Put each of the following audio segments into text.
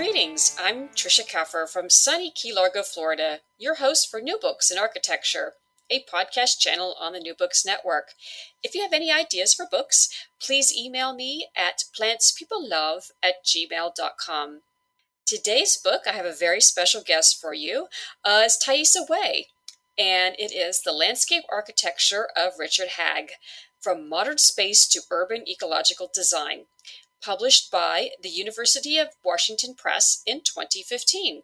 Greetings, I'm Trisha Keffer from sunny Key Largo, Florida, your host for New Books in Architecture, a podcast channel on the New Books Network. If you have any ideas for books, please email me at plantspeoplelove at gmail.com. Today's book, I have a very special guest for you, uh, is Thaisa Way, and it is The Landscape Architecture of Richard Haag From Modern Space to Urban Ecological Design published by the University of Washington Press in 2015.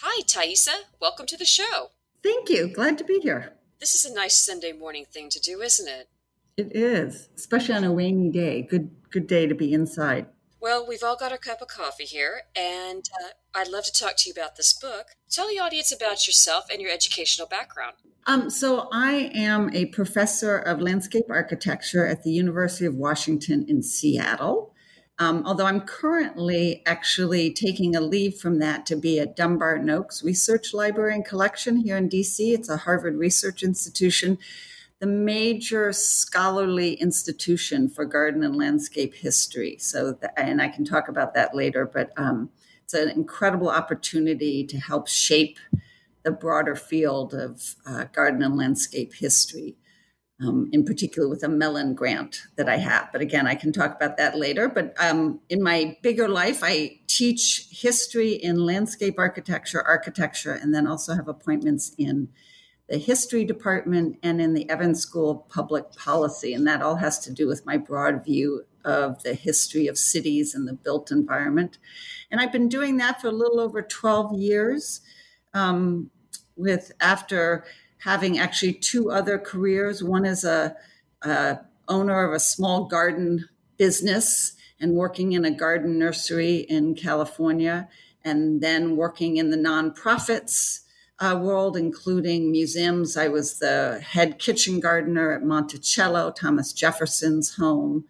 Hi, Thaisa. Welcome to the show. Thank you. Glad to be here. This is a nice Sunday morning thing to do, isn't it? It is, especially on a rainy day. Good, good day to be inside. Well, we've all got our cup of coffee here, and uh, I'd love to talk to you about this book. Tell the audience about yourself and your educational background. Um, so, I am a professor of landscape architecture at the University of Washington in Seattle. Um, although I'm currently actually taking a leave from that to be at Dumbarton Oaks Research Library and Collection here in DC. It's a Harvard research institution, the major scholarly institution for garden and landscape history. So, the, and I can talk about that later, but um, it's an incredible opportunity to help shape the broader field of uh, garden and landscape history um, in particular with a Mellon grant that I have. But again, I can talk about that later. But um, in my bigger life, I teach history in landscape architecture, architecture, and then also have appointments in the history department and in the Evans School of Public Policy. And that all has to do with my broad view of the history of cities and the built environment. And I've been doing that for a little over 12 years. Um, with after having actually two other careers. One is a, a owner of a small garden business and working in a garden nursery in California, and then working in the nonprofits uh, world, including museums. I was the head kitchen gardener at Monticello, Thomas Jefferson's home,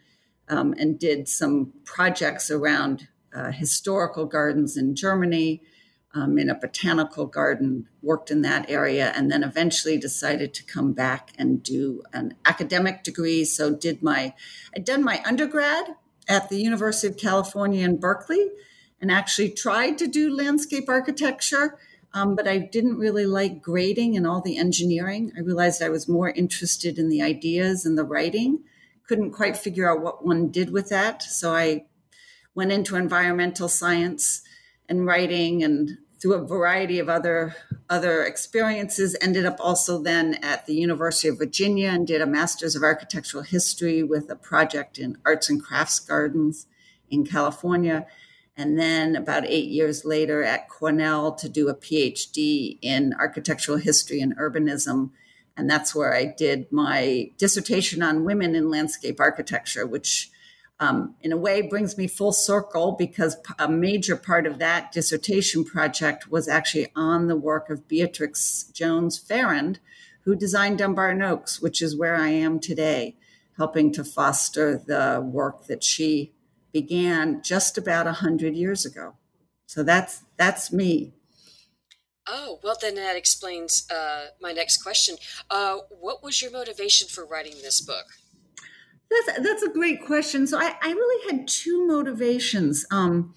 um, and did some projects around uh, historical gardens in Germany um, in a botanical garden, worked in that area, and then eventually decided to come back and do an academic degree. So did my, I'd done my undergrad at the University of California in Berkeley, and actually tried to do landscape architecture. Um, but I didn't really like grading and all the engineering. I realized I was more interested in the ideas and the writing. Couldn't quite figure out what one did with that. So I went into environmental science and writing and through a variety of other other experiences ended up also then at the university of virginia and did a master's of architectural history with a project in arts and crafts gardens in california. And then about eight years later at cornell to do a phd in architectural history and urbanism. And that's where i did my dissertation on women in landscape architecture which um, in a way brings me full circle because a major part of that dissertation project was actually on the work of Beatrix Jones Farrand, who designed Dumbarton Oaks, which is where I am today, helping to foster the work that she began just about a hundred years ago. So that's that's me. Oh, well, then that explains uh, my next question. Uh, what was your motivation for writing this book? That's that's a great question. So I, I really had two motivations. Um,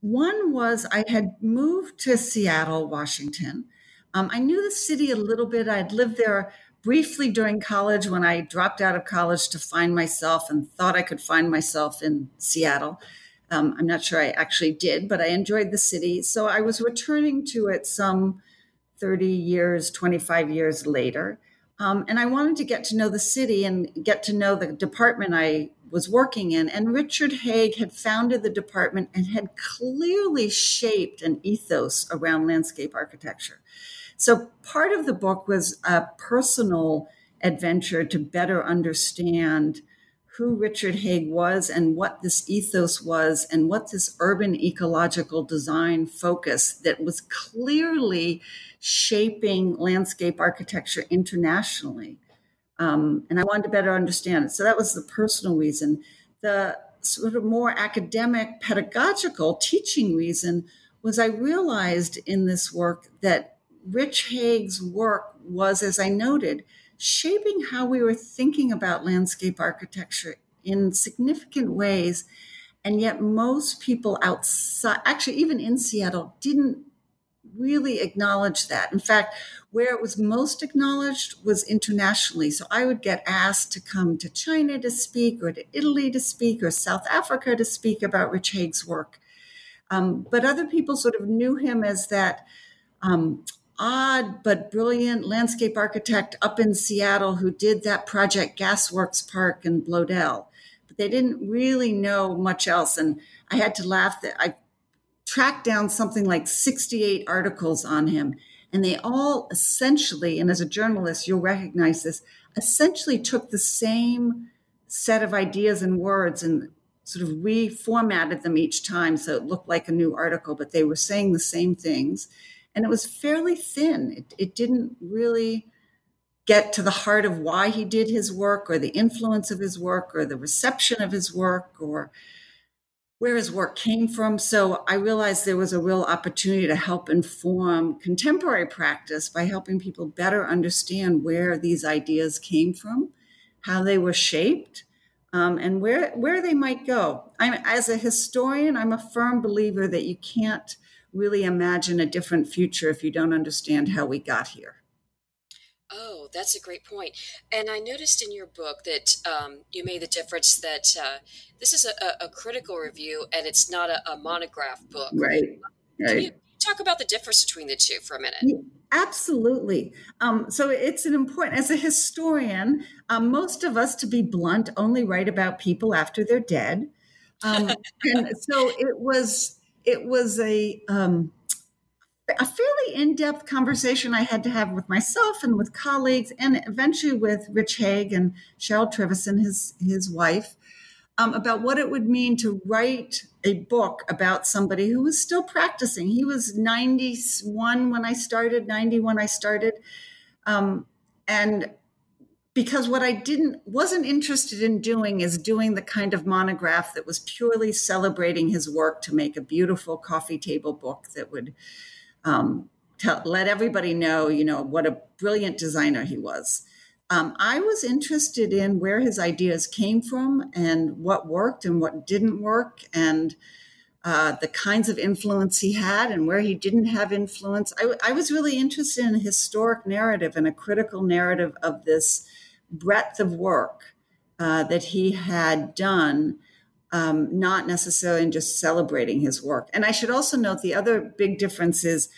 one was I had moved to Seattle, Washington. Um, I knew the city a little bit. I'd lived there briefly during college when I dropped out of college to find myself and thought I could find myself in Seattle. Um, I'm not sure I actually did, but I enjoyed the city. So I was returning to it some 30 years, 25 years later. Um, and I wanted to get to know the city and get to know the department I was working in. And Richard Haag had founded the department and had clearly shaped an ethos around landscape architecture. So part of the book was a personal adventure to better understand who Richard Haag was and what this ethos was and what this urban ecological design focus that was clearly shaping landscape architecture internationally. Um, and I wanted to better understand it. So that was the personal reason. The sort of more academic, pedagogical teaching reason was I realized in this work that Rich Haag's work was, as I noted, shaping how we were thinking about landscape architecture in significant ways And yet, most people outside, actually, even in Seattle, didn't really acknowledge that. In fact, where it was most acknowledged was internationally. So I would get asked to come to China to speak, or to Italy to speak, or South Africa to speak about Rich Haag's work. Um, but other people sort of knew him as that um, odd but brilliant landscape architect up in Seattle who did that project Gasworks Park in Bloedel. But they didn't really know much else. And I had to laugh that I tracked down something like 68 articles on him. And they all essentially, and as a journalist, you'll recognize this, essentially took the same set of ideas and words and sort of reformatted them each time so it looked like a new article, but they were saying the same things. And it was fairly thin. It, it didn't really get to the heart of why he did his work or the influence of his work or the reception of his work or where his work came from. So I realized there was a real opportunity to help inform contemporary practice by helping people better understand where these ideas came from, how they were shaped, um, and where where they might go. I'm as a historian, I'm a firm believer that you can't really imagine a different future if you don't understand how we got here. Oh, that's a great point. And I noticed in your book that um, you made the difference that uh, this is a, a, critical review and it's not a, a monograph book. Right. right. Can you talk about the difference between the two for a minute? Absolutely. Um, so it's an important, as a historian, um, most of us, to be blunt, only write about people after they're dead. Um, and so it was, it was a, um, a fairly in-depth conversation I had to have with myself and with colleagues, and eventually with Rich Haag and Cheryl Trivison, his his wife, um, about what it would mean to write a book about somebody who was still practicing. He was 91 when I started, 90 when I started. Um, and because what I didn't wasn't interested in doing is doing the kind of monograph that was purely celebrating his work to make a beautiful coffee table book that would um, tell, let everybody know, you know, what a brilliant designer he was um, I was interested in where his ideas came from and what worked and what didn't work, and uh, the kinds of influence he had and where he didn't have influence. I, I, was really interested in a historic narrative and a critical narrative of this breadth of work uh, that he had done. Um, not necessarily in just celebrating his work. And I should also note the other big difference is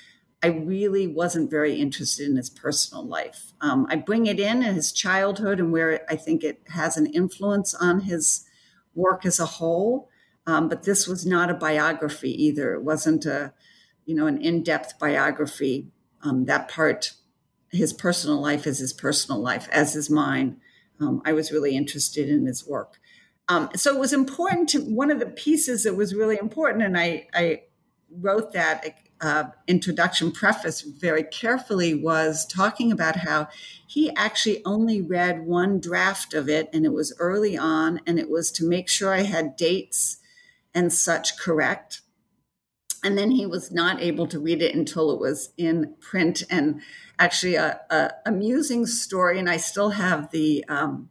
I really wasn't very interested in his personal life. Um, I bring it in in his childhood and where I think it has an influence on his work as a whole. Um, but this was not a biography either. It wasn't a, you know, an in-depth biography. Um, that part, his personal life is his personal life, as is mine. Um, I was really interested in his work. Um, so it was important to one of the pieces that was really important, and I, I wrote that uh, introduction preface very carefully was talking about how he actually only read one draft of it and it was early on and it was to make sure I had dates and such correct. And then he was not able to read it until it was in print and actually a, a amusing story. And I still have the um,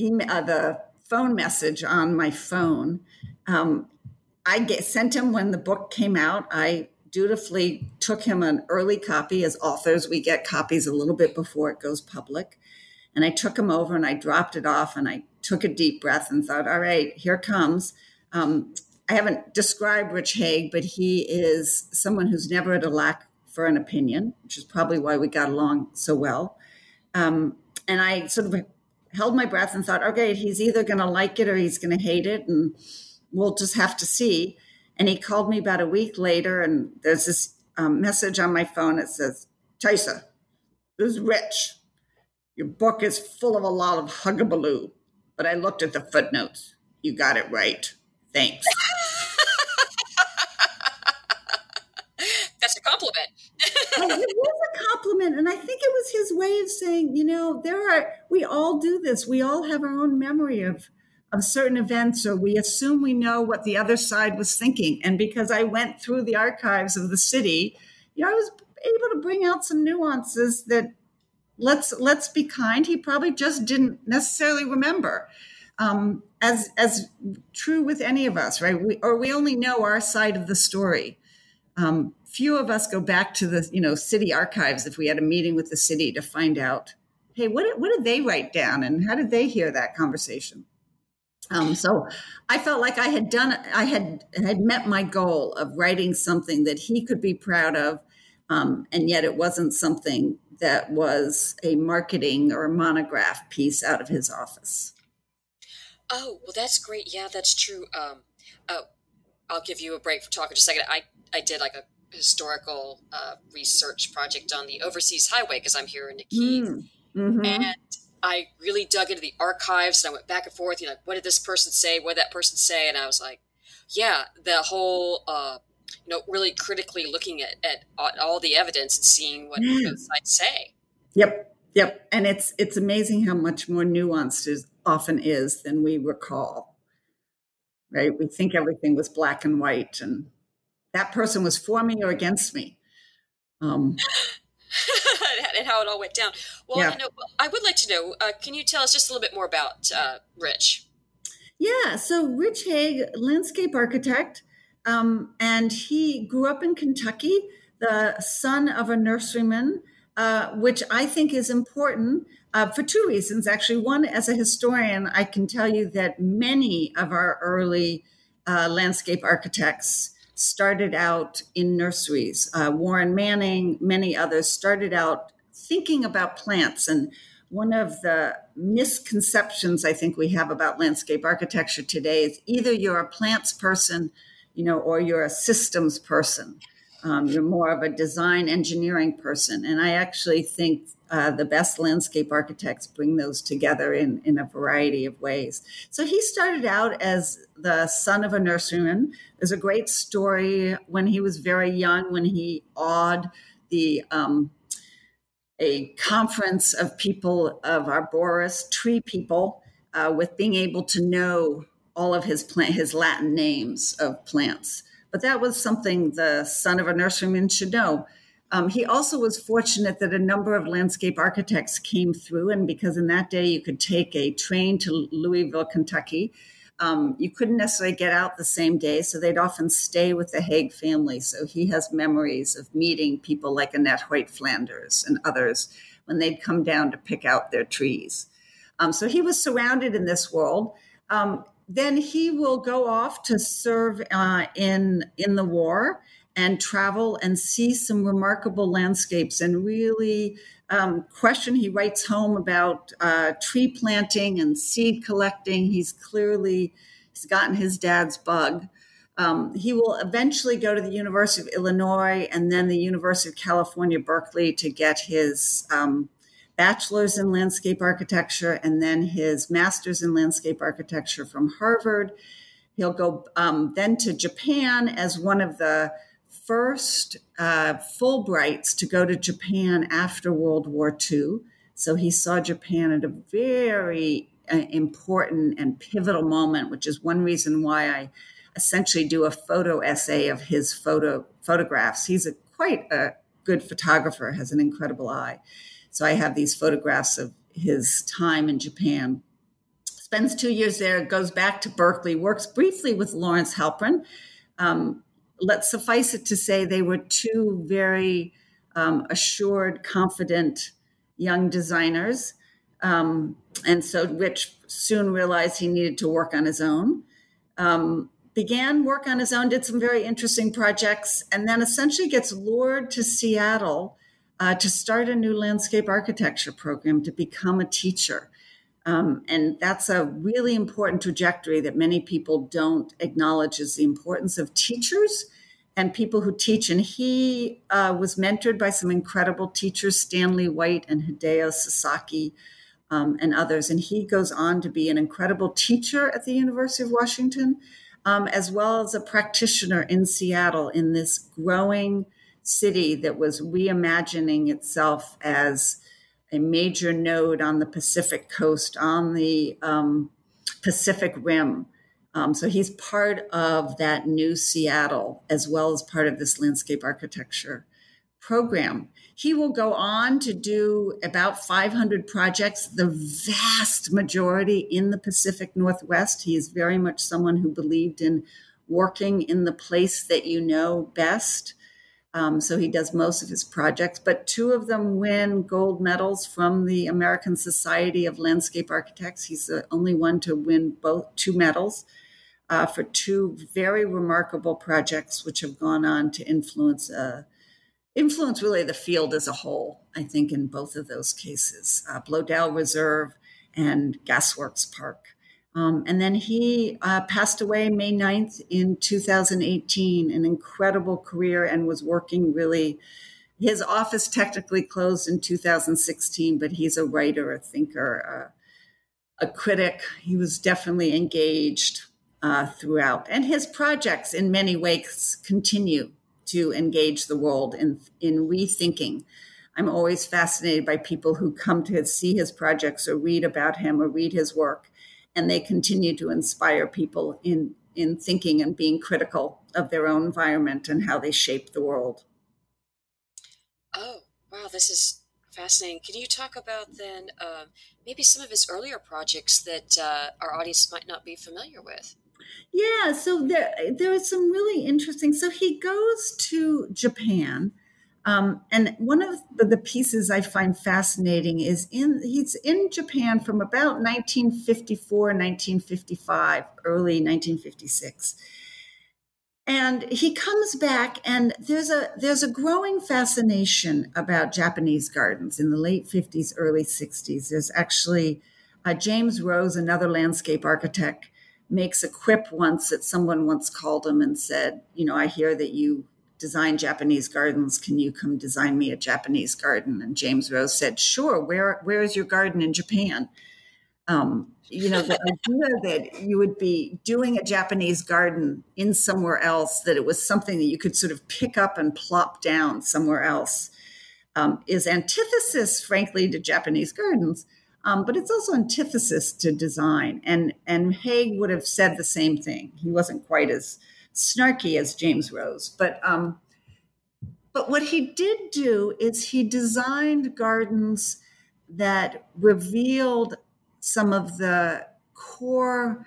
email, uh, the phone message on my phone. Um, I get, sent him when the book came out. I dutifully took him an early copy. As authors, we get copies a little bit before it goes public. And I took him over and I dropped it off and I took a deep breath and thought, all right, here comes. Um, I haven't described Rich Haag, but he is someone who's never at a lack for an opinion, which is probably why we got along so well. Um, and I sort of held my breath and thought, okay, he's either going to like it or he's going to hate it. And we'll just have to see. And he called me about a week later, and there's this um, message on my phone. It says, Thaisa, this is Rich. Your book is full of a lot of huggabaloo, but I looked at the footnotes. You got it right. Thanks. That's a compliment. It was a compliment. And I think it was his way of saying, you know, there are, we all do this. We all have our own memory of of certain events or we assume we know what the other side was thinking and because i went through the archives of the city you know i was able to bring out some nuances that let's let's be kind he probably just didn't necessarily remember um, as as true with any of us, right? We or we only know our side of the story. Um, few of us go back to the you know city archives if we had a meeting with the city to find out, hey, what what did they write down and how did they hear that conversation? Um, so I felt like I had done, I had had met my goal of writing something that he could be proud of, um, and yet it wasn't something that was a marketing or a monograph piece out of his office. Oh well, that's great. Yeah, that's true. Um, uh, I'll give you a break for talking just a second. I I did like a historical uh, research project on the overseas highway because I'm here in the Keys, mm, mm-hmm. and I really dug into the archives and I went back and forth. You know, what did this person say? What did that person say? And I was like, yeah, the whole, uh, you know, really critically looking at, at, all the evidence and seeing what mm. both sides say. Yep, yep. And it's it's amazing how much more nuanced it often is than we recall. Right? We think everything was black and white, and that person was for me or against me. Um, and how it all went down. Well, yeah. you know, I would like to know. Uh, can you tell us just a little bit more about uh, Rich? Yeah, so Rich Haag, landscape architect, um, and he grew up in Kentucky, the son of a nurseryman, uh, which I think is important uh, for two reasons. Actually, one, as a historian, I can tell you that many of our early uh, landscape architects started out in nurseries. Uh, Warren Manning, many others started out thinking about plants. And one of the misconceptions I think we have about landscape architecture today is either you're a plants person, you know, or you're a systems person. Um, you're more of a design engineering person. And I actually think uh, the best landscape architects bring those together in, in a variety of ways. So he started out as the son of a nurseryman. There's a great story when he was very young, when he awed the um, a conference of people of arborist tree people uh, with being able to know all of his plant his Latin names of plants. But that was something the son of a nurseryman should know. Um, he also was fortunate that a number of landscape architects came through, and because in that day you could take a train to Louisville, Kentucky, um, you couldn't necessarily get out the same day, so they'd often stay with the Haag family. So he has memories of meeting people like Annette Hoyt Flanders and others when they'd come down to pick out their trees. Um, so he was surrounded in this world. Um, then he will go off to serve uh, in in the war and travel and see some remarkable landscapes and really um, question. He writes home about uh, tree planting and seed collecting. He's clearly he's gotten his dad's bug. Um, he will eventually go to the University of Illinois and then the University of California, Berkeley, to get his um, bachelor's in landscape architecture and then his master's in landscape architecture from Harvard. He'll go um, then to Japan as one of the first uh, Fulbrights to go to Japan after World War II. So he saw Japan at a very uh, important and pivotal moment, which is one reason why I essentially do a photo essay of his photo photographs. He's a quite a good photographer, has an incredible eye. So I have these photographs of his time in Japan. Spends two years there, goes back to Berkeley, works briefly with Lawrence Halprin. Um, let's suffice it to say they were two very um, assured, confident young designers. Um, and so Rich soon realized he needed to work on his own. Um, began work on his own, did some very interesting projects, and then essentially gets lured to Seattle uh, to start a new landscape architecture program to become a teacher. Um, and that's a really important trajectory that many people don't acknowledge is the importance of teachers and people who teach. And he uh, was mentored by some incredible teachers, Stanley White and Hideo Sasaki, um, and others. And he goes on to be an incredible teacher at the University of Washington, um, as well as a practitioner in Seattle in this growing city that was reimagining itself as a major node on the Pacific coast, on the um, Pacific Rim. Um, so he's part of that new Seattle, as well as part of this landscape architecture program. He will go on to do about 500 projects, the vast majority in the Pacific Northwest. He is very much someone who believed in working in the place that you know best. Um, so he does most of his projects, but two of them win gold medals from the American Society of Landscape Architects. He's the only one to win both two medals uh, for two very remarkable projects, which have gone on to influence uh, influence really the field as a whole. I think in both of those cases, uh, Bloedel Reserve and Gasworks Park. Um, and then he uh, passed away May 9th in 2018, an incredible career, and was working really. His office technically closed in 2016, but he's a writer, a thinker, a critic. He was definitely engaged uh, throughout. And his projects, in many ways, continue to engage the world in, in rethinking. I'm always fascinated by people who come to see his projects or read about him or read his work, and they continue to inspire people in, in thinking and being critical of their own environment and how they shape the world. Oh, wow, this is fascinating. Can you talk about then uh, maybe some of his earlier projects that uh, our audience might not be familiar with? Yeah, so there there is some really interesting. So he goes to Japan, um, and one of the pieces I find fascinating is in he's in Japan from about 1954, 1955, early 1956. And he comes back, and there's a there's a growing fascination about Japanese gardens in the late 50s, early 60s. There's actually uh, James Rose, another landscape architect, makes a quip once that someone once called him and said, You know, I hear that you design Japanese gardens. Can you come design me a Japanese garden? And James Rose said, Sure. Where where is your garden in Japan? Um, you know, the idea that you would be doing a Japanese garden in somewhere else, that it was something that you could sort of pick up and plop down somewhere else, um, is antithesis, frankly, to Japanese gardens. Um, but it's also antithesis to design. And, and Haag would have said the same thing. He wasn't quite as snarky as James Rose. But, um, but what he did do is he designed gardens that revealed some of the core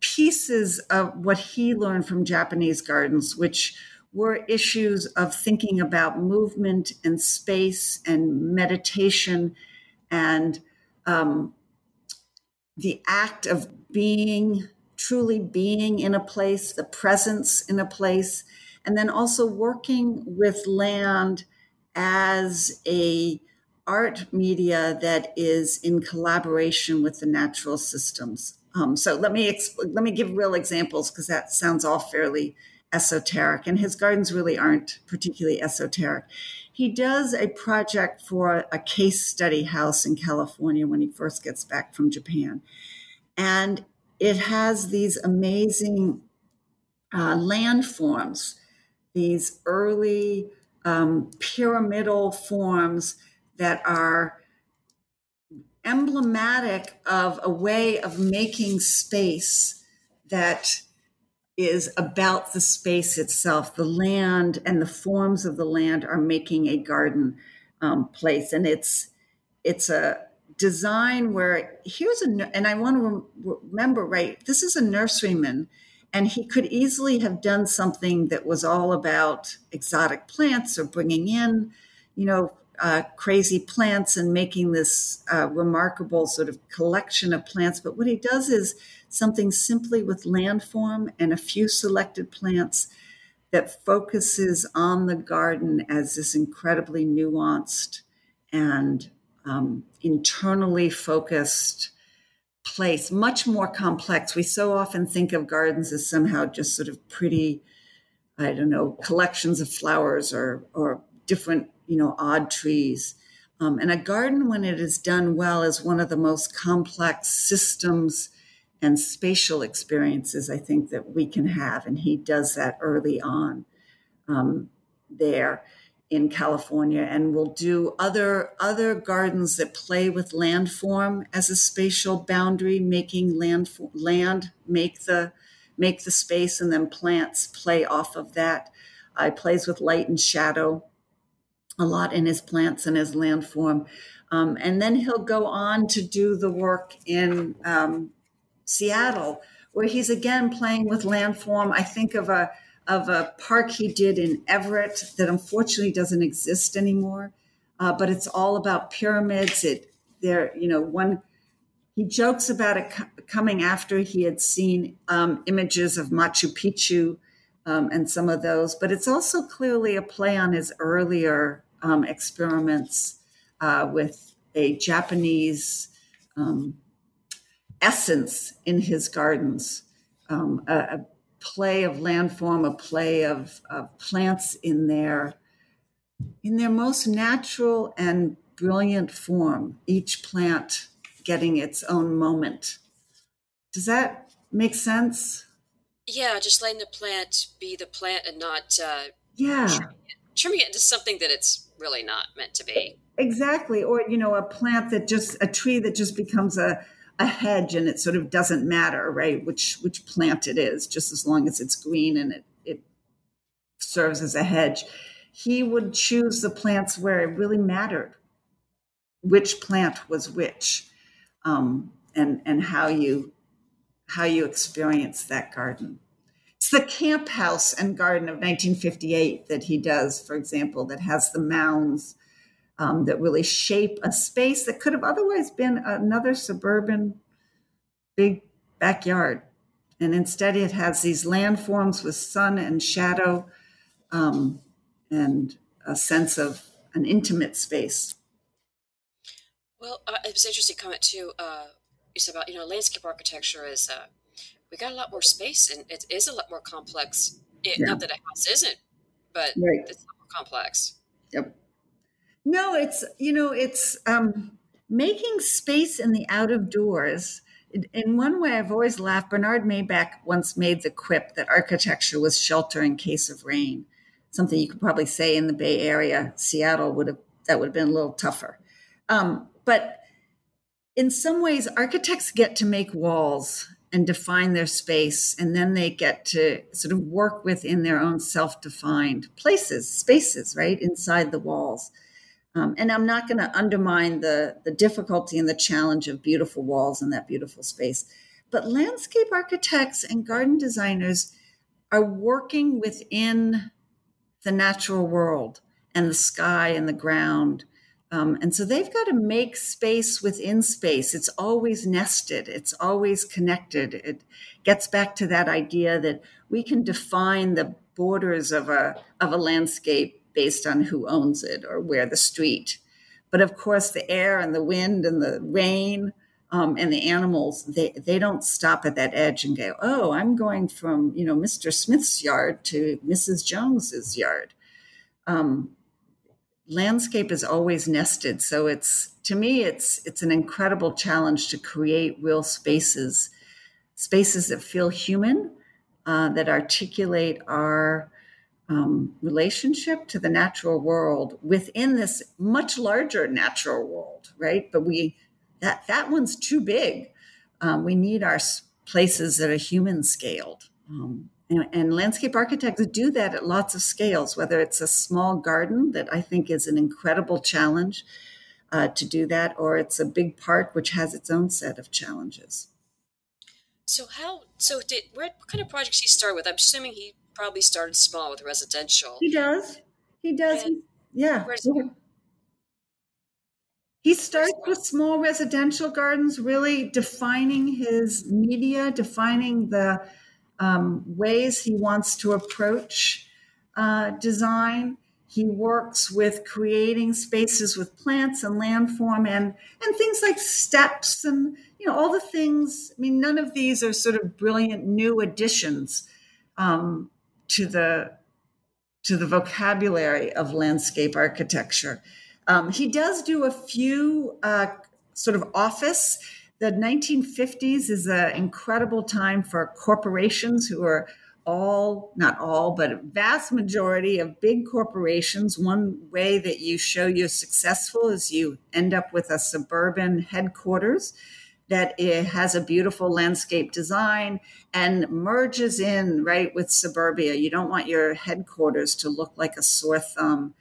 pieces of what he learned from Japanese gardens, which were issues of thinking about movement and space and meditation and um, the act of being, truly being in a place, the presence in a place, and then also working with land as a art media that is in collaboration with the natural systems. Um, so let me exp- let me give real examples because that sounds all fairly esoteric, and his gardens really aren't particularly esoteric he does a project for a case study house in California when he first gets back from Japan. And it has these amazing uh, landforms, these early um, pyramidal forms that are emblematic of a way of making space that is about the space itself. The land and the forms of the land are making a garden um, place, and it's it's a design where here's a and I want to remember right. This is a nurseryman, and he could easily have done something that was all about exotic plants or bringing in, you know, uh, crazy plants and making this uh, remarkable sort of collection of plants. But what he does is something simply with landform and a few selected plants that focuses on the garden as this incredibly nuanced and um, internally focused place, much more complex. We so often think of gardens as somehow just sort of pretty, I don't know, collections of flowers or or different, you know, odd trees. Um, and a garden, when it is done well, is one of the most complex systems and spatial experiences I think that we can have. And he does that early on um, there in California and will do other other gardens that play with landform as a spatial boundary, making land land make the make the space and then plants play off of that. Uh, plays with light and shadow. a lot in his plants and his landform. Um, and then he'll go on to do the work in um, Seattle, where he's again playing with landform. I think of a of a park he did in Everett that unfortunately doesn't exist anymore, uh, but it's all about pyramids. It there, you know, one he jokes about it coming after he had seen um, images of Machu Picchu um, and some of those, but it's also clearly a play on his earlier um, experiments uh, with a Japanese um, essence in his gardens, um, a, a, play of landform, a play of, of plants in their in their most natural and brilliant form. Each plant getting its own moment. Does that make sense? Yeah, just letting the plant be the plant and not uh, yeah trimming it, trimming it into something that it's really not meant to be. Exactly, or you know, a plant that just a tree that just becomes a a hedge and it sort of doesn't matter, right? Which which plant it is, just as long as it's green and it it serves as a hedge. He would choose the plants where it really mattered, which plant was which um, and and how you how you experience that garden. It's the camp house and garden of 1958 that he does, for example, that has the mounds um, that really shape a space that could have otherwise been another suburban big backyard. And instead, it has these landforms with sun and shadow um, and a sense of an intimate space. Well, uh, it was an interesting comment too. Uh, you said about you know landscape architecture is uh, we got a lot more space and it is a lot more complex. It, yeah. Not that a house isn't, but right. it's more complex. Yep. No, it's you know it's um, making space in the out of doors. In one way, I've always laughed. Bernard Maybeck once made the quip that architecture was shelter in case of rain. Something you could probably say in the Bay Area, Seattle would have that would have been a little tougher. Um, but in some ways, architects get to make walls and define their space, and then they get to sort of work within their own self defined places, spaces, right, inside the walls. Um, and I'm not going to undermine the, the difficulty and the challenge of beautiful walls and that beautiful space. But landscape architects and garden designers are working within the natural world and the sky and the ground um, and so they've got to make space within space. It's always nested, it's always connected. It gets back to that idea that we can define the borders of a, of a landscape based on who owns it or where the street. But of course, the air and the wind and the rain um, and the animals, they, they don't stop at that edge and go, oh, I'm going from, you know, Mr. Smith's yard to Mrs. Jones's yard. Um, landscape is always nested so it's to me it's it's an incredible challenge to create real spaces spaces that feel human uh, that articulate our um, relationship to the natural world within this much larger natural world right but we that that one's too big um, we need our places that are human scaled um, and, and, landscape architects do that at lots of scales, whether it's a small garden that I think is an incredible challenge uh, to do that, or it's a big park which has its own set of challenges. So how? So did what kind of projects he start with? I'm assuming he probably started small with residential. He does. He does. He, yeah. He starts with small residential gardens, really defining his media, defining the um, ways he wants to approach uh, design. He works with creating spaces with plants and landform and and things like steps and you know all the things. I mean, none of these are sort of brilliant new additions um, to the to the vocabulary of landscape architecture. Um, he does do a few uh, sort of office the 1950s is an incredible time for corporations who are all, not all, but a vast majority of big corporations. One way that you show you're successful is you end up with a suburban headquarters that it has a beautiful landscape design and merges in right with suburbia. You don't want your headquarters to look like a sore thumb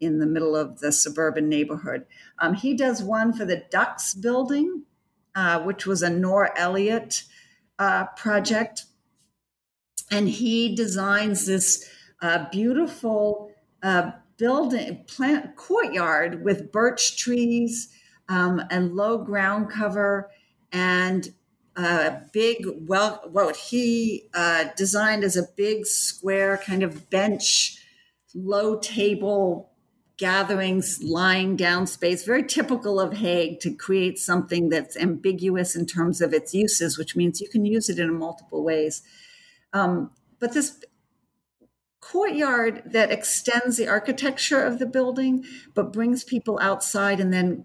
in the middle of the suburban neighborhood. Um, he does one for the Ducks building, uh, which was a Nor Elliott uh, project. And he designs this uh, beautiful uh, building, plant courtyard with birch trees um, and low ground cover and a big well what he uh, designed as a big square kind of bench low table gatherings lying down space very typical of Haag to create something that's ambiguous in terms of its uses which means you can use it in multiple ways. Um, but this courtyard that extends the architecture of the building but brings people outside and then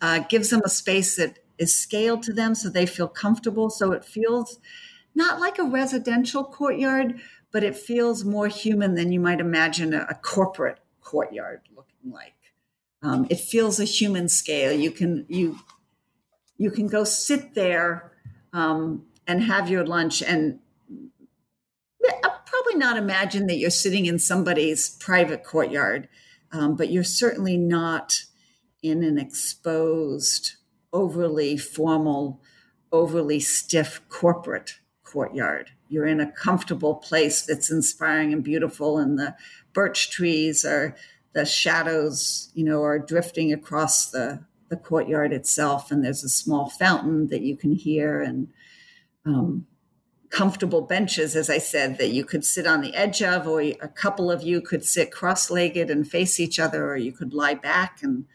uh, gives them a space that is scaled to them so they feel comfortable. So it feels not like a residential courtyard, but it feels more human than you might imagine a, a corporate courtyard looking like. Um, it feels a human scale. You can you you can go sit there um, and have your lunch and probably not imagine that you're sitting in somebody's private courtyard, um, but you're certainly not in an exposed overly formal, overly stiff corporate courtyard. You're in a comfortable place that's inspiring and beautiful, and the birch trees are the shadows, you know, are drifting across the, the courtyard itself. And there's a small fountain that you can hear, and um, comfortable benches, as I said, that you could sit on the edge of, or a couple of you could sit cross legged and face each other, or you could lie back and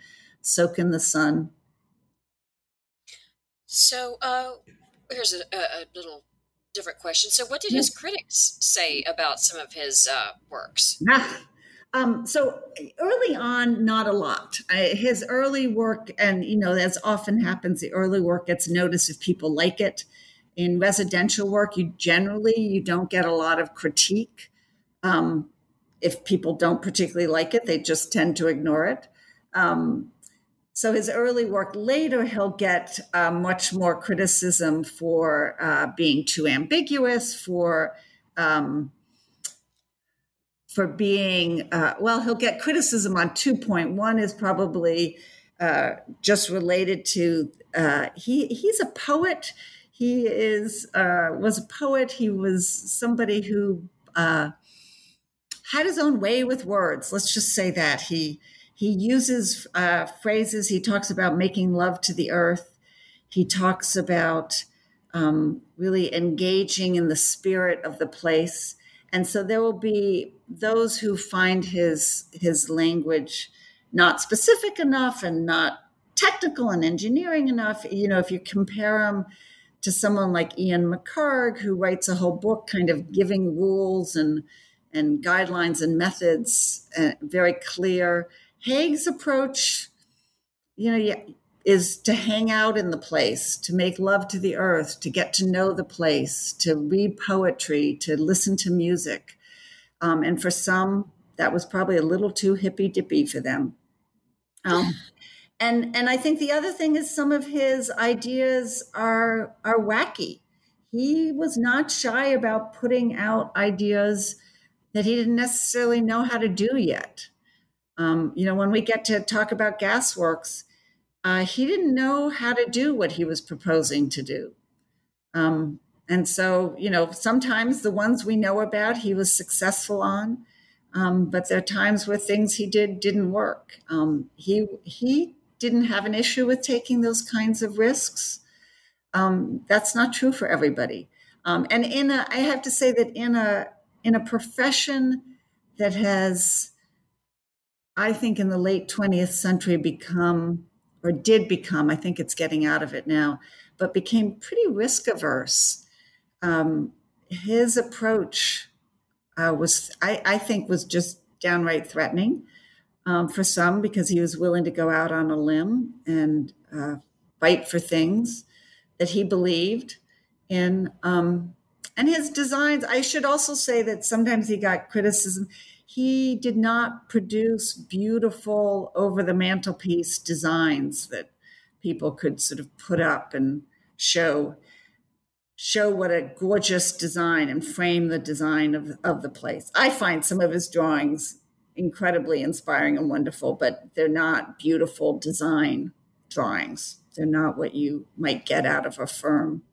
soak in the sun. So, uh, here's a, a, little different question. So, what did his critics say about some of his uh, works? Um, so early on, not a lot. I, his early work, and you know, as often happens, the early work gets noticed if people like it. In residential work, you generally you don't get a lot of critique. Um, if people don't particularly like it, they just tend to ignore it. Um, so his early work later, he'll get uh, much more criticism for uh, being too ambiguous, for um, for being uh, well. He'll get criticism on two point one is probably uh, just related to uh, he he's a poet. He is uh, was a poet. He was somebody who had his own way with words. Let's just say that he he uses uh, phrases. He talks about making love to the earth. He talks about um, really engaging in the spirit of the place. And so there will be those who find his his language not specific enough and not technical and engineering enough. You know, if you compare him to someone like Ian McHarg, who writes a whole book kind of giving rules and and guidelines and methods, uh, very clear Haag's approach, you know, is to hang out in the place, to make love to the earth, to get to know the place, to read poetry, to listen to music. Um, and for some, that was probably a little too hippy dippy for them. Um, and and I think the other thing is some of his ideas are are wacky. He was not shy about putting out ideas that he didn't necessarily know how to do yet. Um, you know, when we get to talk about gasworks, uh, he didn't know how to do what he was proposing to do. Um, and so, you know, sometimes the ones we know about, he was successful on, um, but there are times where things he did didn't work. Um, he he didn't have an issue with taking those kinds of risks. Um, that's not true for everybody. Um, and in a, I have to say that in a in a profession that has I think in the late 20th century become, or did become, I think it's getting out of it now, but became pretty risk averse. Um, his approach uh, was, I, I, think, was just downright threatening um, for some because he was willing to go out on a limb and uh, fight for things that he believed in. Um, and his designs, I should also say that sometimes he got criticism he did not produce beautiful over the mantelpiece designs that people could sort of put up and show show what a gorgeous design and frame the design of, of the place. I find some of his drawings incredibly inspiring and wonderful, but they're not beautiful design drawings. They're not what you might get out of a firm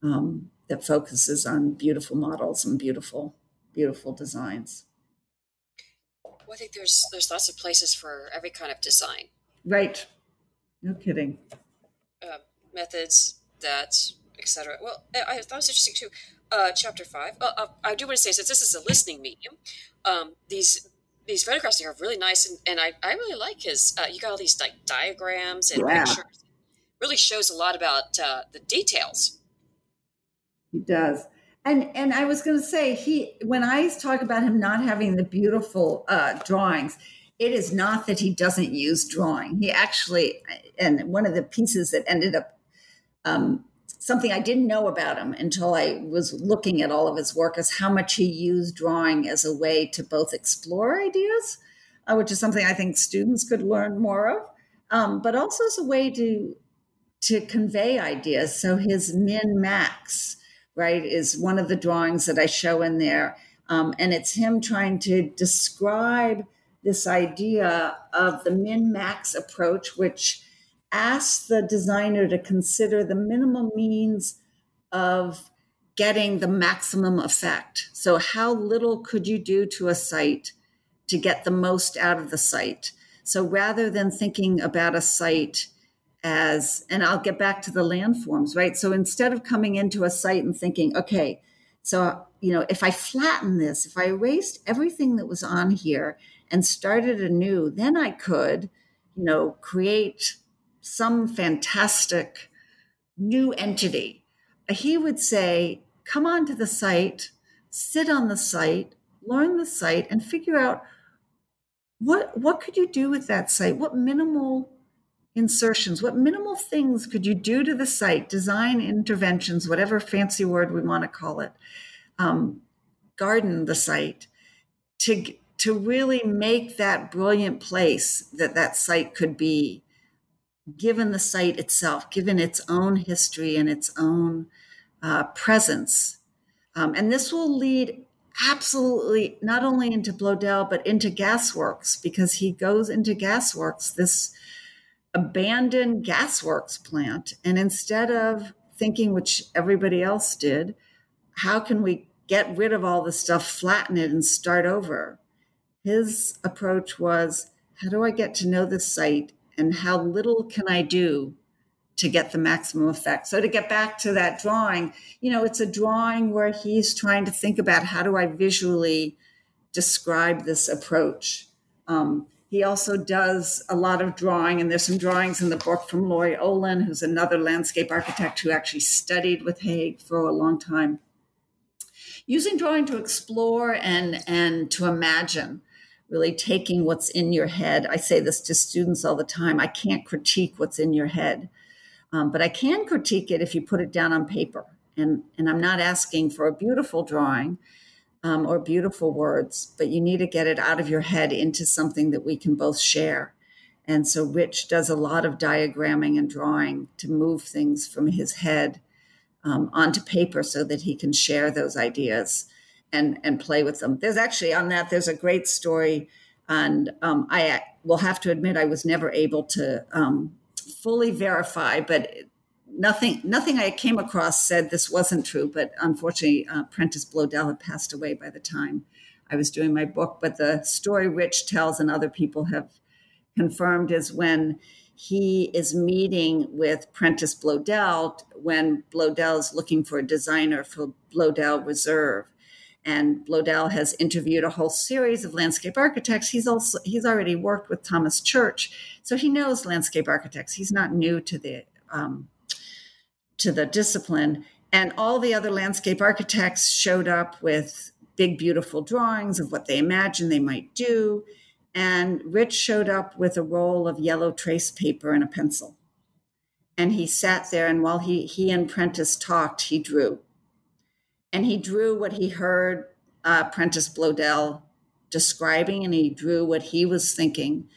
um, that focuses on beautiful models and beautiful, beautiful designs. Well, I think there's there's lots of places for every kind of design. Right. No kidding. Uh, methods that etc. Well, I, I thought it was interesting too. Uh, chapter five. Uh, uh, I do want to say, since this is a listening medium, um, these these photographs are really nice, and, and I, I really like his. Uh, you got all these like diagrams and yeah. pictures. Really shows a lot about uh, the details. He does, and and I was going to say he when I talk about him not having the beautiful uh, drawings, it is not that he doesn't use drawing. He actually, and one of the pieces that ended up um, something I didn't know about him until I was looking at all of his work is how much he used drawing as a way to both explore ideas, uh, which is something I think students could learn more of, um, but also as a way to to convey ideas. So his min max, right, is one of the drawings that I show in there, um, and it's him trying to describe this idea of the min max approach, which asks the designer to consider the minimum means of getting the maximum effect. So, how little could you do to a site to get the most out of the site? So, rather than thinking about a site as, and I'll get back to the landforms, right? So, instead of coming into a site and thinking, okay, so, you know, if I flatten this, if I erased everything that was on here and started anew, then I could, you know, create some fantastic new entity, he would say, come onto the site, sit on the site, learn the site, and figure out what what could you do with that site? What minimal insertions, what minimal things could you do to the site, design interventions, whatever fancy word we want to call it, um, garden the site to to really make that brilliant place that that site could be. Given the site itself, given its own history and its own uh, presence. Um, and this will lead absolutely not only into Bloedel, but into gasworks, because he goes into gasworks, this abandoned gasworks plant. And instead of thinking, which everybody else did, how can we get rid of all the stuff, flatten it, and start over? His approach was how do I get to know this site and how little can I do to get the maximum effect. So to get back to that drawing, you know, it's a drawing where he's trying to think about how do I visually describe this approach. Um, he also does a lot of drawing, and there's some drawings in the book from Laurie Olin, who's another landscape architect who actually studied with Haag for a long time. Using drawing to explore and and to imagine really taking what's in your head. I say this to students all the time I can't critique what's in your head, um, but I can critique it if you put it down on paper. And, and I'm not asking for a beautiful drawing um, or beautiful words, but you need to get it out of your head into something that we can both share. And so Rich does a lot of diagramming and drawing to move things from his head um, onto paper so that he can share those ideas and and play with them. There's actually on that there's a great story, and um, I will have to admit I was never able to um, fully verify, but nothing nothing I came across said this wasn't true. But unfortunately, uh, Prentice Bloedel had passed away by the time I was doing my book. But the story Rich tells and other people have confirmed is when he is meeting with Prentice Bloedel when Bloedel is looking for a designer for Bloedel Reserve and Bloedel has interviewed a whole series of landscape architects. He's also he's already worked with Thomas Church, so he knows landscape architects. He's not new to the um, to the discipline. And all the other landscape architects showed up with big, beautiful drawings of what they imagined they might do. And Rich showed up with a roll of yellow trace paper and a pencil. And he sat there, and while he, he and Prentice talked, he drew and he drew what he heard uh, Prentice Bloedel describing, and he drew what he was thinking.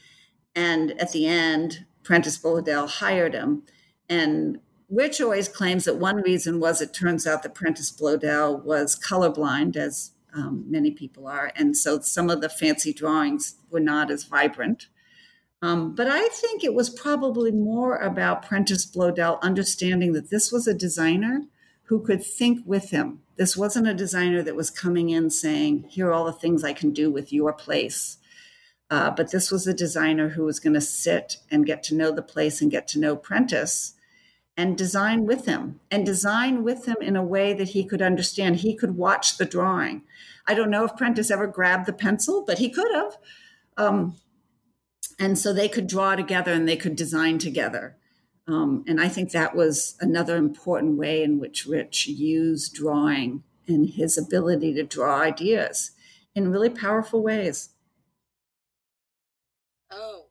And at the end, Prentice Bloedel hired him. And Rich always claims that one reason was it turns out that Prentice Bloedel was colorblind, as um, many people are. And so some of the fancy drawings were not as vibrant. Um, but I think it was probably more about Prentice Bloedel understanding that this was a designer who could think with him. This wasn't a designer that was coming in saying, Here are all the things I can do with your place. Uh, but this was a designer who was going to sit and get to know the place and get to know Prentice and design with him and design with him in a way that he could understand. He could watch the drawing. I don't know if Prentice ever grabbed the pencil, but he could have. Um, and so they could draw together and they could design together. Um, and I think that was another important way in which Rich used drawing and his ability to draw ideas in really powerful ways. Oh,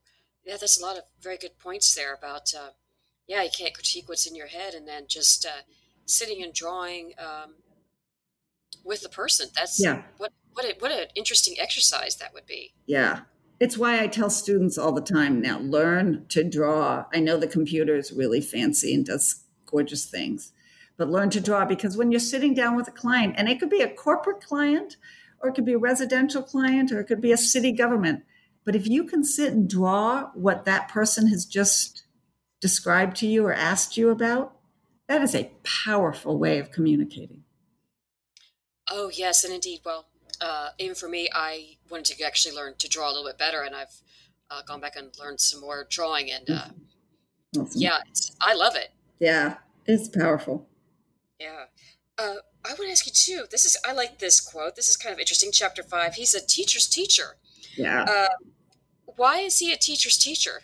yeah, there's a lot of very good points there about, uh, yeah, you can't critique what's in your head and then just uh, sitting and drawing um, with the person. That's yeah. what what a, what an interesting exercise that would be. Yeah, it's why I tell students all the time now learn to draw. I know the computer is really fancy and does gorgeous things, but learn to draw because when you're sitting down with a client, and it could be a corporate client, or it could be a residential client, or it could be a city government. But if you can sit and draw what that person has just described to you or asked you about, that is a powerful way of communicating. Oh, yes, and indeed. Well, uh, even for me, I wanted to actually learn to draw a little bit better, and I've uh, gone back and learned some more drawing. And uh, awesome. yeah, I love it. Yeah, it's powerful. Yeah. Uh, I want to ask you too. This is I like this quote. This is kind of interesting. Chapter five. He's a teacher's teacher. Yeah. Uh, why is he a teacher's teacher?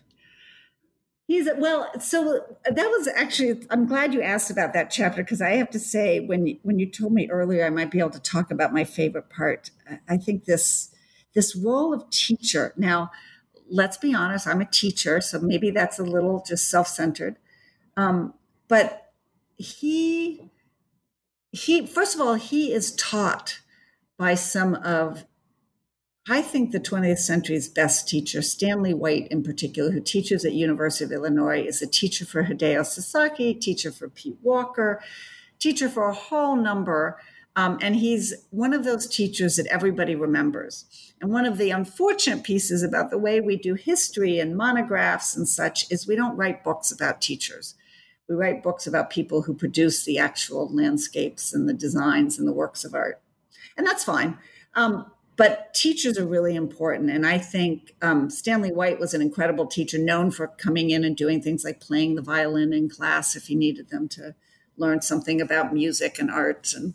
He's well, so that was actually. I'm glad you asked about that chapter because I have to say, when when you told me earlier, I might be able to talk about my favorite part. I think this this role of teacher. Now, let's be honest, I'm a teacher, so maybe that's a little just self centered. Um, but he he first of all he is taught by some of I think the 20th century's best teacher, Stanley White in particular, who teaches at University of Illinois, is a teacher for Hideo Sasaki, teacher for Pete Walker, teacher for a whole number. Um, and he's one of those teachers that everybody remembers. And one of the unfortunate pieces about the way we do history and monographs and such is we don't write books about teachers. We write books about people who produce the actual landscapes and the designs and the works of art. And that's fine. Um, but teachers are really important. And I think um, Stanley White was an incredible teacher, known for coming in and doing things like playing the violin in class if he needed them to learn something about music and arts and,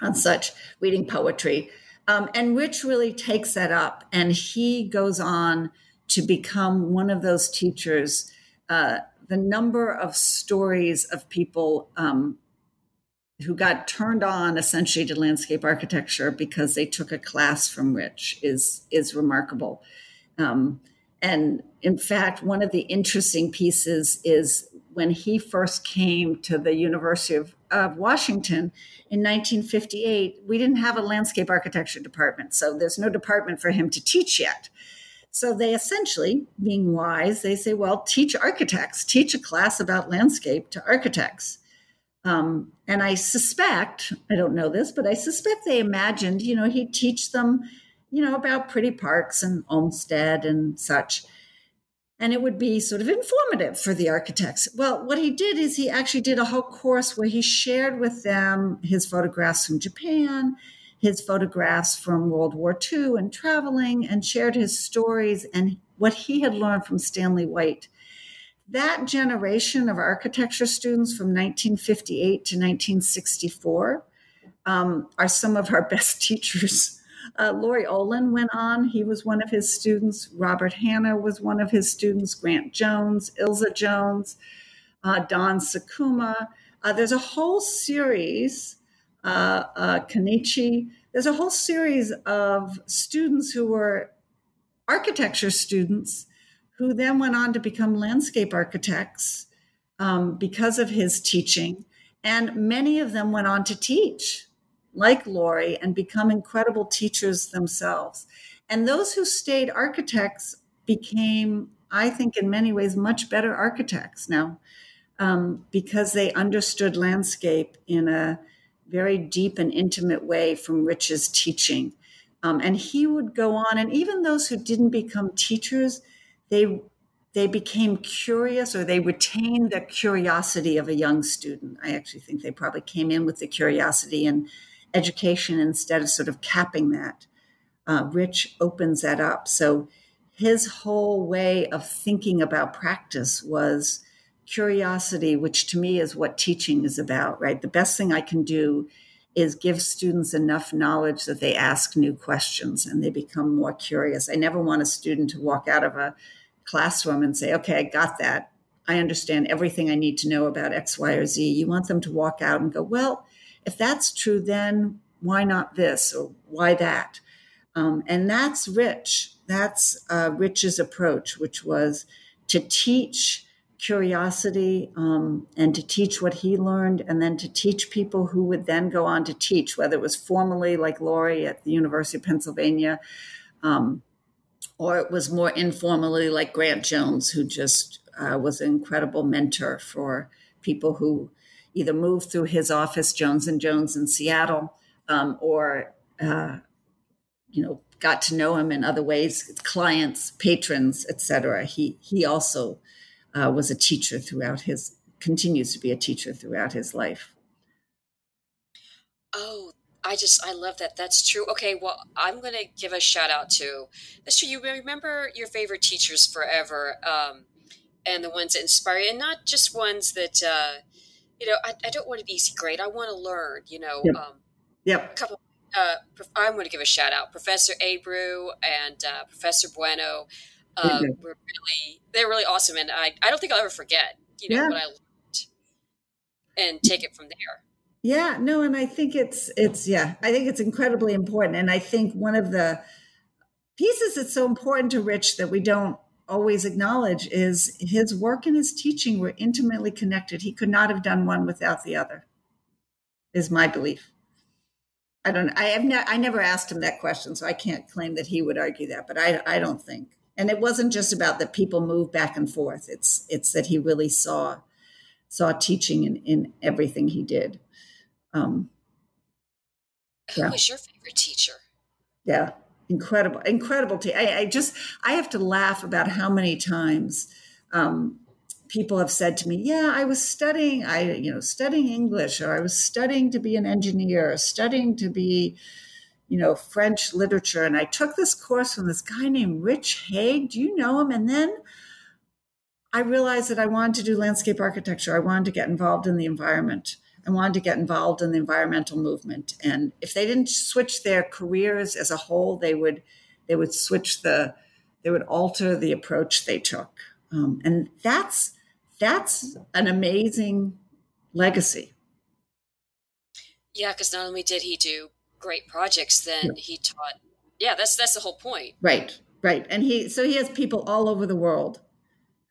and such, reading poetry. Um, and Rich really takes that up and he goes on to become one of those teachers. Uh, the number of stories of people um, who got turned on essentially to landscape architecture because they took a class from Rich is is remarkable. Um, and in fact, one of the interesting pieces is when he first came to the University of, of Washington in 1958, we didn't have a landscape architecture department. So there's no department for him to teach yet. So they essentially, being wise, they say, well, teach architects, teach a class about landscape to architects. Um, and I suspect, I don't know this, but I suspect they imagined, you know, he'd teach them, you know, about pretty parks and Olmsted and such. And it would be sort of informative for the architects. Well, what he did is he actually did a whole course where he shared with them his photographs from Japan, his photographs from World War II and traveling, and shared his stories and what he had learned from Stanley White that generation of architecture students from 1958 to 1964 um, are some of our best teachers. Uh, Laurie Olin went on. He was one of his students. Robert Hanna was one of his students. Grant Jones, Ilze Jones, uh, Don Sakuma. Uh, there's a whole series, uh, uh, there's a whole series of students who were architecture students who then went on to become landscape architects um, because of his teaching. And many of them went on to teach, like Laurie, and become incredible teachers themselves. And those who stayed architects became, I think, in many ways, much better architects now um, because they understood landscape in a very deep and intimate way from Rich's teaching. Um, and he would go on, and even those who didn't become teachers, they they became curious or they retained the curiosity of a young student. I actually think they probably came in with the curiosity and education instead of sort of capping that. Uh, Rich opens that up. So his whole way of thinking about practice was curiosity, which to me is what teaching is about, right? The best thing I can do is give students enough knowledge that they ask new questions and they become more curious. I never want a student to walk out of a classroom and say, okay, I got that. I understand everything I need to know about X, Y, or Z. You want them to walk out and go, well, if that's true, then why not this or why that? Um, and that's Rich. That's uh, Rich's approach, which was to teach curiosity um, and to teach what he learned, and then to teach people who would then go on to teach, whether it was formally like Laurie at the University of Pennsylvania, um, or it was more informally like Grant Jones, who just uh, was an incredible mentor for people who either moved through his office, Jones and Jones in Seattle, um, or uh, you know got to know him in other ways, clients, patrons, etc. He he also uh, was a teacher throughout his continues to be a teacher throughout his life. Oh, I just I love that. That's true. Okay, well, I'm going to give a shout out to that's true. You remember your favorite teachers forever, um, and the ones that inspire you, and not just ones that uh, you know. I, I don't want to be easy grade. I want to learn. You know. Yep. Um, yep. A couple. Uh, I'm going to give a shout out, Professor Abreu and uh, Professor Bueno. Uh, were really they're really awesome, and I I don't think I'll ever forget. You know yeah. what I learned, and take it from there. Yeah, no, and I think it's it's yeah, I think it's incredibly important, and I think one of the pieces that's so important to Rich that we don't always acknowledge is his work and his teaching were intimately connected. He could not have done one without the other. Is my belief. I don't. I have. Ne- I never asked him that question, so I can't claim that he would argue that. But I. I don't think. And it wasn't just about that people move back and forth. It's. It's that he really saw saw teaching in, in everything he did. Um, Who yeah. was your favorite teacher? Yeah, incredible, incredible. Te- I, I, just, I have to laugh about how many times um, people have said to me, "Yeah, I was studying, I, you know, studying English, or I was studying to be an engineer, or studying to be." You know, French literature. And I took this course from this guy named Rich Haag. Do you know him? And then I realized that I wanted to do landscape architecture. I wanted to get involved in the environment. I wanted to get involved in the environmental movement. And if they didn't switch their careers as a whole, they would they would switch the they would alter the approach they took. Um, and that's that's an amazing legacy. Yeah, because not only did he do great projects, then yeah. he taught. Yeah, that's that's the whole point. Right, right. And he so he has people all over the world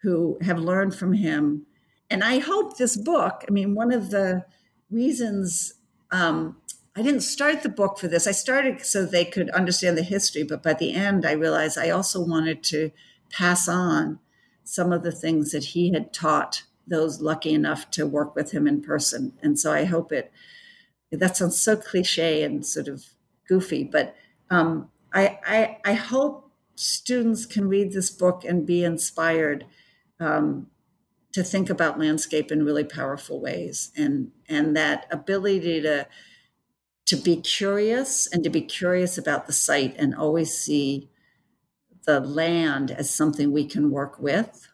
who have learned from him. And I hope this book. I mean, one of the reasons um, I didn't start the book for this. I started so they could understand the history, but by the end, I realized I also wanted to pass on some of the things that he had taught those lucky enough to work with him in person. And so I hope it, that sounds so cliche and sort of goofy, but um, I, I, I, hope students can read this book and be inspired um, to think about landscape in really powerful ways. And and that ability to to be curious and to be curious about the site and always see the land as something we can work with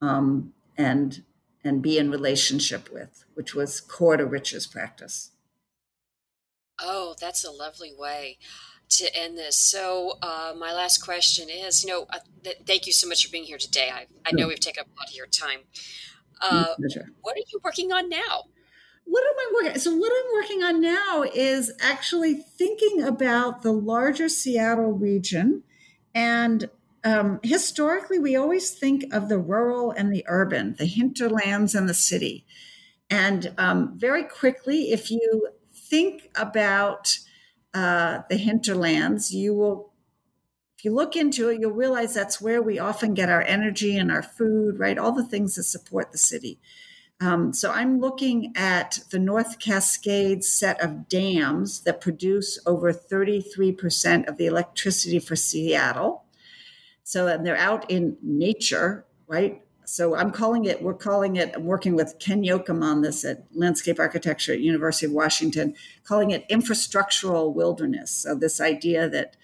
um, and and be in relationship with which was core to Rich's practice. Oh that's a lovely way to end this. So, uh, my last question is, you know, uh, th- thank you so much for being here today. I, I know we've taken up a lot of your time. Uh, what are you working on now? What am I working? So, what I'm working on now is actually thinking about the larger Seattle region. And um, historically, we always think of the rural and the urban, the hinterlands and the city. And um, very quickly, if you think about uh, the hinterlands, you will, if you look into it, you'll realize that's where we often get our energy and our food, right? All the things that support the city. Um, so I'm looking at the North Cascades set of dams that produce over 33% of the electricity for Seattle. So and they're out in nature, right? So I'm calling it, we're calling it, I'm working with Ken Yocom on this at Landscape Architecture at University of Washington, calling it infrastructural wilderness. So this idea that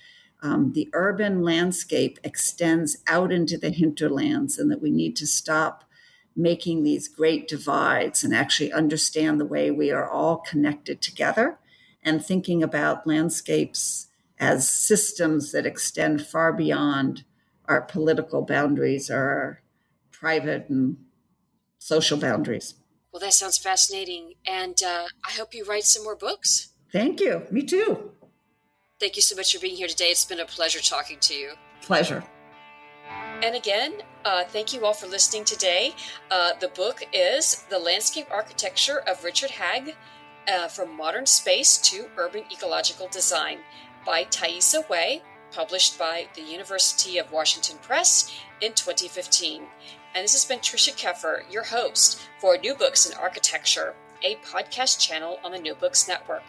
um, the urban landscape extends out into the hinterlands and that we need to stop making these great divides and actually understand the way we are all connected together and thinking about landscapes as systems that extend far beyond our political boundaries or our private and social boundaries. Well, that sounds fascinating. And uh, I hope you write some more books. Thank you. Me too. Thank you so much for being here today. It's been a pleasure talking to you. Pleasure. And again, uh, thank you all for listening today. Uh, the book is The Landscape Architecture of Richard Haag uh, From Modern Space to Urban Ecological Design by Thaisa Way, published by the University of Washington Press in 2015. And this has been Tricia Keffer, your host for New Books in Architecture, a podcast channel on the New Books Network.